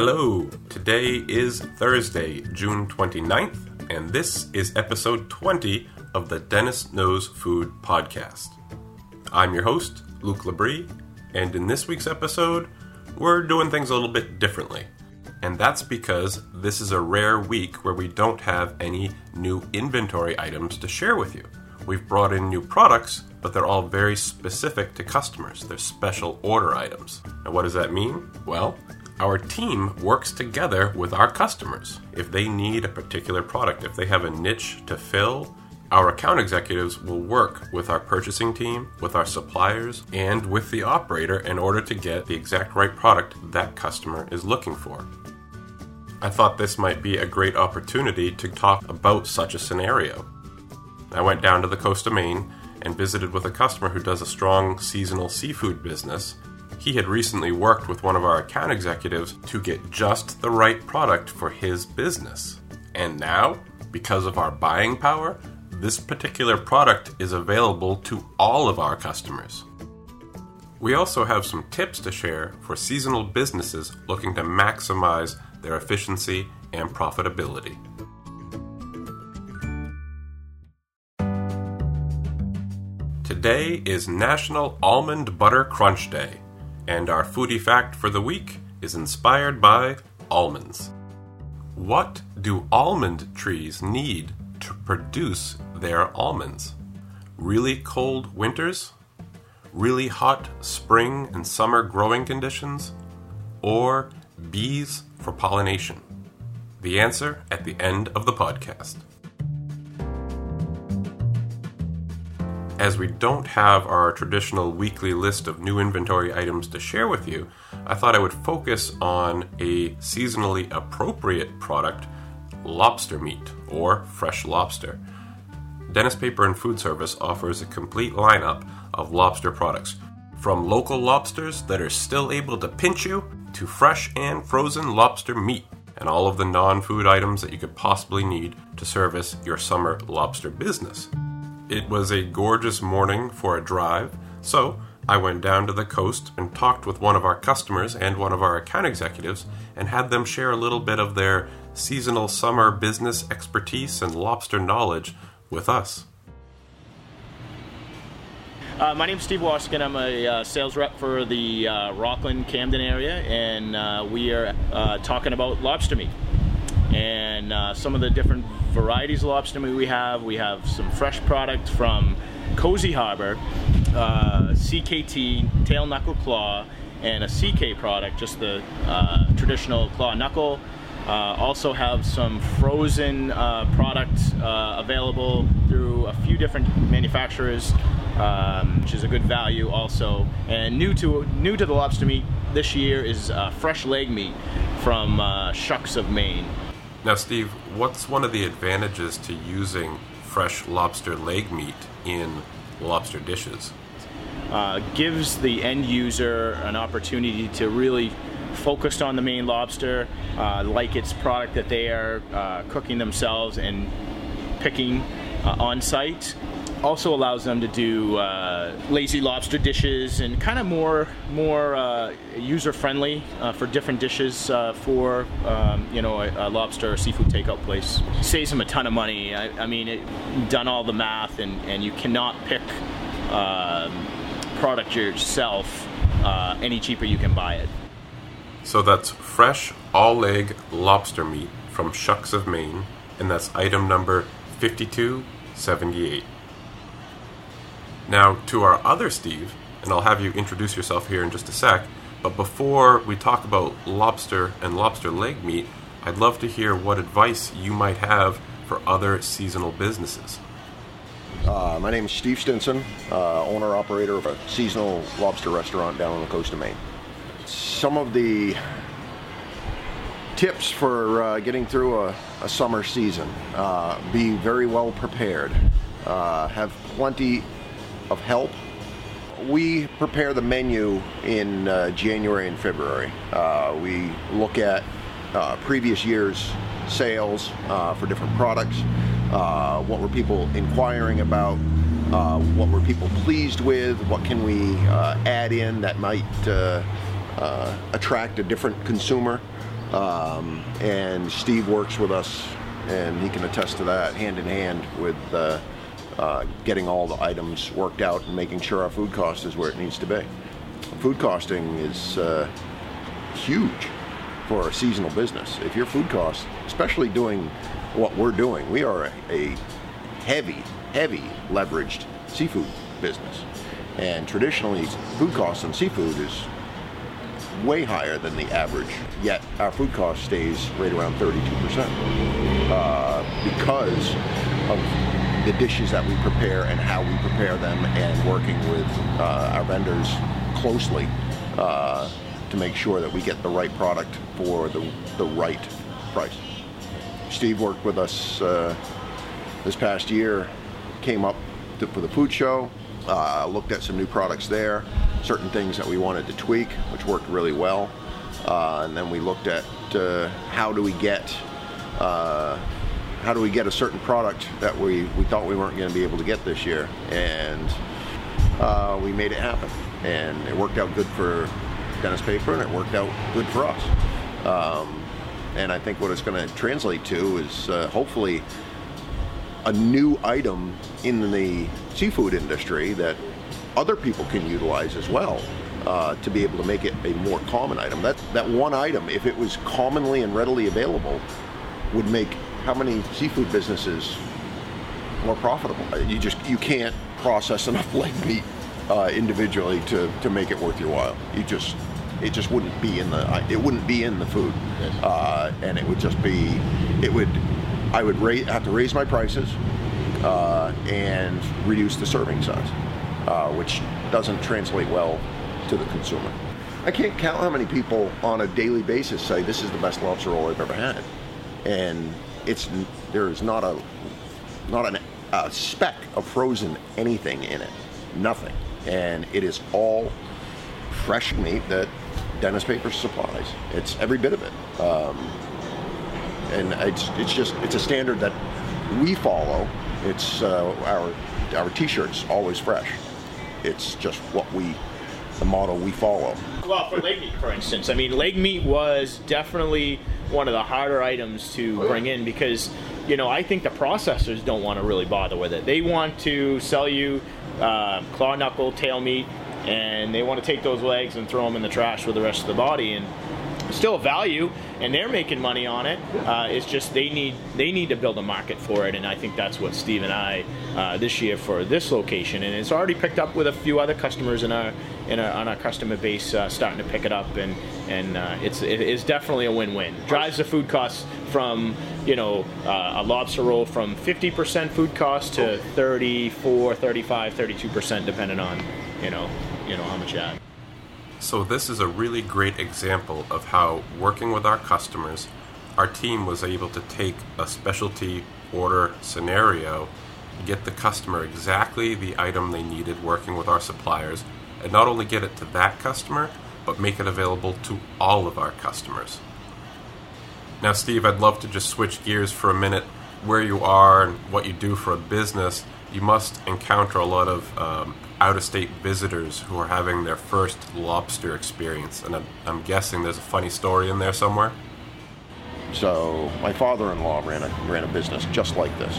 Hello, today is Thursday, June 29th, and this is episode 20 of the Dennis Knows Food podcast. I'm your host, Luke Labrie, and in this week's episode, we're doing things a little bit differently. And that's because this is a rare week where we don't have any new inventory items to share with you. We've brought in new products, but they're all very specific to customers. They're special order items. And what does that mean? Well, our team works together with our customers. If they need a particular product, if they have a niche to fill, our account executives will work with our purchasing team, with our suppliers, and with the operator in order to get the exact right product that customer is looking for. I thought this might be a great opportunity to talk about such a scenario. I went down to the coast of Maine and visited with a customer who does a strong seasonal seafood business he had recently worked with one of our account executives to get just the right product for his business. And now, because of our buying power, this particular product is available to all of our customers. We also have some tips to share for seasonal businesses looking to maximize their efficiency and profitability. Today is National Almond Butter Crunch Day and our foodie fact for the week is inspired by almonds. What do almond trees need to produce their almonds? Really cold winters? Really hot spring and summer growing conditions? Or bees for pollination? The answer at the end of the podcast. As we don't have our traditional weekly list of new inventory items to share with you, I thought I would focus on a seasonally appropriate product lobster meat or fresh lobster. Dennis Paper and Food Service offers a complete lineup of lobster products, from local lobsters that are still able to pinch you to fresh and frozen lobster meat and all of the non food items that you could possibly need to service your summer lobster business. It was a gorgeous morning for a drive, so I went down to the coast and talked with one of our customers and one of our account executives and had them share a little bit of their seasonal summer business expertise and lobster knowledge with us. Uh, my name is Steve Washington. I'm a uh, sales rep for the uh, Rockland Camden area, and uh, we are uh, talking about lobster meat and uh, some of the different varieties of lobster meat we have. We have some fresh product from Cozy Harbor, uh, CKT, tail knuckle claw, and a CK product, just the uh, traditional claw knuckle. Uh, also have some frozen uh, product uh, available through a few different manufacturers, um, which is a good value also. And new to new to the lobster meat this year is uh, fresh leg meat from Shucks of Maine. Now, Steve, what's one of the advantages to using fresh lobster leg meat in lobster dishes? Uh, gives the end user an opportunity to really focus on the Maine lobster, uh, like its product that they are uh, cooking themselves and picking uh, on site also allows them to do uh, lazy lobster dishes and kind of more more uh, user friendly uh, for different dishes uh, for um, you know a, a, lobster or seafood takeout place. Saves them a ton of money. I, I mean, it, done all the math, and, and you cannot pick um, product yourself uh, any cheaper you can buy it. So that's fresh all leg lobster meat from Shucks of Maine, and that's item number 5278. Now, to our other Steve, and I'll have you introduce yourself here in just a sec, but before we talk about lobster and lobster leg meat, I'd love to hear what advice you might have for other seasonal businesses. Uh, my name is Steve Stinson, uh, owner operator of a seasonal lobster restaurant down on the coast of Maine. Some of the tips for uh, getting through a, a summer season uh, be very well prepared, uh, have plenty of help. We prepare the menu in uh, January and February. Uh, we look at uh, previous year's sales uh, for different products. Uh, what were people inquiring about? Uh, what were people pleased with? What can we add in that might attract a different consumer? Um, and Steve works with us, and he can attest to that hand in hand with uh, getting all the items worked out and making sure our food cost is where it needs to be. Food costing is uh, huge for a seasonal business. If your food costs, especially doing what we're doing, we are a, a heavy, heavy leveraged seafood business. And traditionally, food costs on seafood is way higher than the average, yet our food cost stays right around 32% uh, because of the dishes that we prepare and how we prepare them and working with uh, our vendors closely uh, to make sure that we get the right product for the, the right price. Steve worked with us uh, this past year, came up to, for the food show, uh, looked at some new products there, certain things that we wanted to tweak, which worked really well. Uh, and then we looked at uh, how do we get how do we get a certain product that we, we thought we weren't going to be able to get this year, and uh, we made it happen. And it worked out good for Dennis Paper, and it worked out good for us. Um, and I think what it's going to translate to is uh, hopefully a new item in the seafood industry that other people can utilize as well uh, to be able to make it a more common item. That that one item, if it was commonly and readily available, would make how many seafood businesses more profitable? Uh, You just you can't process enough leg meat uh, individually to, to make it worth your while. You just it just wouldn't be in the it wouldn't be in the food, uh, and it would just be it would I would ra- have to raise my prices uh, and reduce the serving size, uh, which doesn't translate well to the consumer. I can't count how many people on a daily basis say this is the best lobster roll I've ever had, and it's there is not a not an, a speck of frozen anything in it, nothing, and it is all fresh meat that Dennis Paper supplies. It's every bit of it. Um, and it's it's just it's a standard that we follow. It's uh, our our T-shirts always fresh. It's just what we the model we follow. Well, for leg meat, for instance, I mean, leg meat was definitely one of the harder items to bring in because, you know, I think the processors don't want to really bother with it. They want to sell you uh, claw knuckle, tail meat, and they want to take those legs and throw them in the trash with the rest of the body. And still a value, and they're making money on it. Uh, it's just they need they need to build a market for it, and I think that's what Steve and I uh, this year for this location, and it's already picked up with a few other customers in our in our, on our customer base uh, starting to pick it up, and and uh, it's it is definitely a win-win. Drives the food costs from you know uh, a lobster roll from 50% food cost to 34, 35, 32% depending on you know you know how much you add. So, this is a really great example of how, working with our customers, our team was able to take a specialty order scenario, get the customer exactly the item they needed, working with our suppliers, and not only get it to that customer, but make it available to all of our customers. Now, Steve, I'd love to just switch gears for a minute. Where you are and what you do for a business, you must encounter a lot of um, out of state visitors who are having their first lobster experience. And I'm, I'm guessing there's a funny story in there somewhere. So my father-in-law ran a ran a business just like this,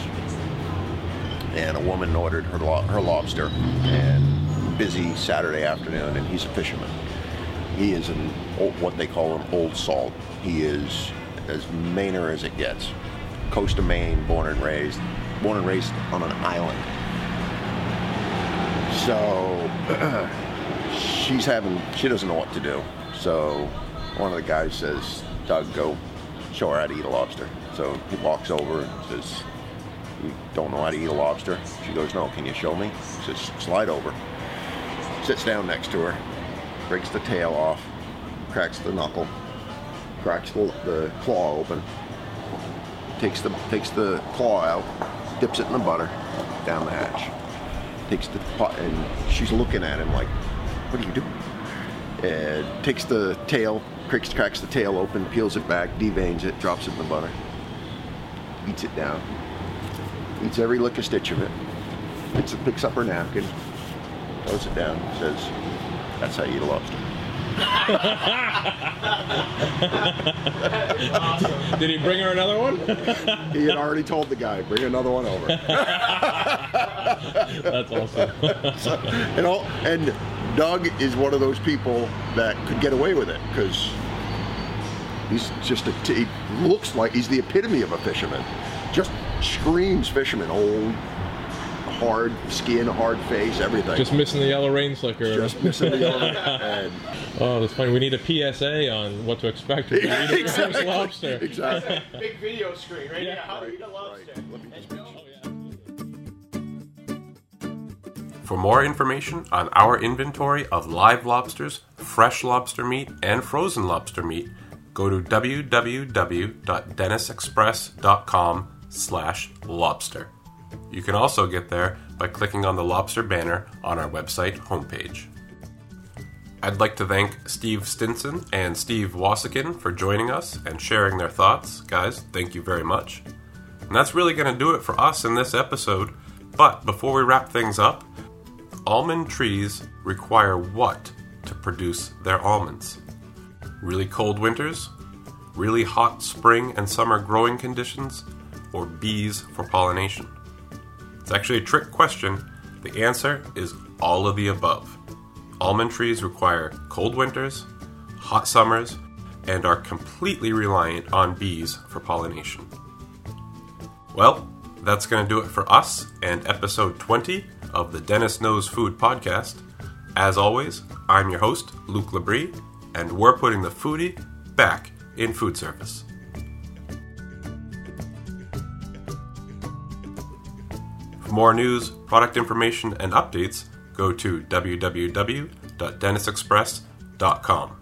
and a woman ordered her lo- her lobster, and busy Saturday afternoon, and he's a fisherman. He is an old, what they call an old salt. He is as Mainer as it gets, coast of Maine, born and raised, born and raised on an island. So she's having she doesn't know what to do. So one of the guys says, Doug, go show her how to eat a lobster. So he walks over and says, You don't know how to eat a lobster? She goes, No, can you show me? He says, Slide over. Sits down next to her, breaks the tail off, cracks the knuckle, cracks the, the claw open, takes the takes the claw out, dips it in the butter, down the hatch. Takes the pot and she's looking at him like, What are you doing? and takes the tail, cracks, cracks the tail open, peels it back, deveins it, drops it in the butter, eats it down, eats every lick of stitch of it, picks, picks up her napkin, throws it down, says, "That's how you eat a lobster." Did he bring her another one? He had already told the guy, bring another one over. That's awesome. and all, and Doug is one of those people that could get away with it because he's just a t- he looks like he's the epitome of a fisherman. Just screams fisherman, old, hard skin, hard face, everything. Just missing the yellow rain slicker. Just missing the element. And Oh, that's funny. We need a PSA on what to expect if you eat Exactly. lobster. exactly. Big video screen right Yeah. here. How to Right, eat a lobster. right. For more information on our inventory of live lobsters, fresh lobster meat, and frozen lobster meat, go to www.dennisexpress.com slash lobster. You can also get there by clicking on the lobster banner on our website homepage. I'd like to thank Steve Stinson and Steve Wassikin for joining us and sharing their thoughts. Guys, thank you very much. And that's really going to do it for us in this episode. But before we wrap things up, almond trees require what to produce their almonds? Really cold winters? Really hot spring and summer growing conditions? Or bees for pollination? It's actually a trick question. The answer is all of the above. Almond trees require cold winters, hot summers, and are completely reliant on bees for pollination. Well, that's going to do it for us and episode 20 of the Dennis Knows Food podcast. As always, I'm your host, Luke Labrie, and we're putting the foodie back in food service. For more news, product information, and updates, go to www.dennisexpress.com.